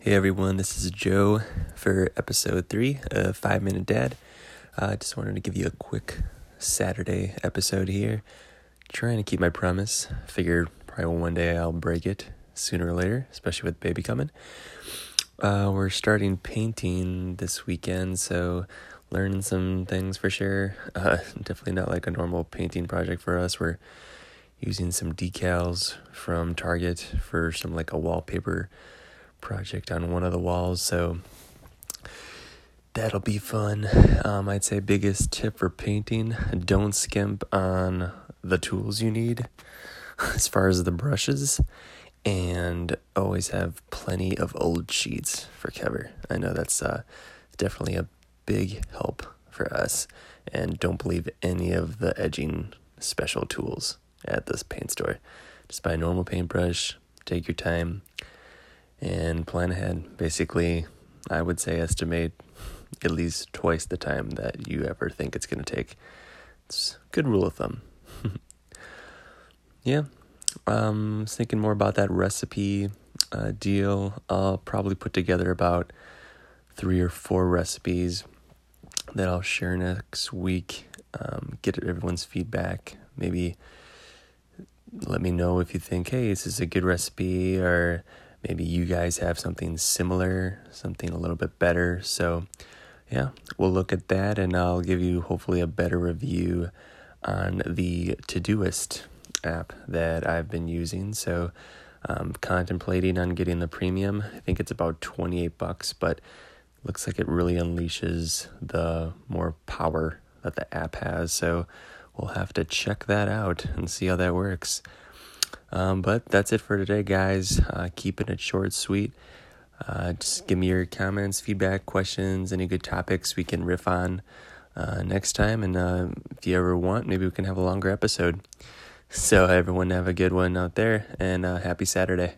Hey everyone, this is Joe for episode three of Five Minute Dad. I uh, just wanted to give you a quick Saturday episode here. Trying to keep my promise. Figured probably one day I'll break it sooner or later, especially with baby coming. Uh, we're starting painting this weekend, so learning some things for sure. Uh, definitely not like a normal painting project for us. We're using some decals from Target for some like a wallpaper project on one of the walls. So that'll be fun. Um, I'd say biggest tip for painting: don't skimp on the tools you need as far as the brushes, and always have plenty of old sheets for cover. I know that's uh, definitely a big help for us, and don't believe any of the edging special tools at this paint store. Just buy a normal paintbrush, take your time, and plan ahead. Basically, I would say estimate at least twice the time that you ever think it's going to take. It's a good rule of thumb. yeah, um, I was thinking more about that recipe uh, deal. I'll probably put together about three or four recipes that I'll share next week. Um, get everyone's feedback. Maybe let me know if you think, hey, this is a good recipe, or maybe you guys have something similar, something a little bit better. So, yeah, we'll look at that and I'll give you hopefully a better review on the Todoist app that I've been using. So, I'm contemplating on getting the premium. I think it's about 28 bucks, but looks like it really unleashes the more power that the app has. So, we'll have to check that out and see how that works. Um, but that's it for today, guys. Uh, keeping it short, sweet. Uh, just give me your comments, feedback, questions, any good topics we can riff on uh, next time. And uh, if you ever want, maybe we can have a longer episode. So, everyone, have a good one out there and uh, happy Saturday.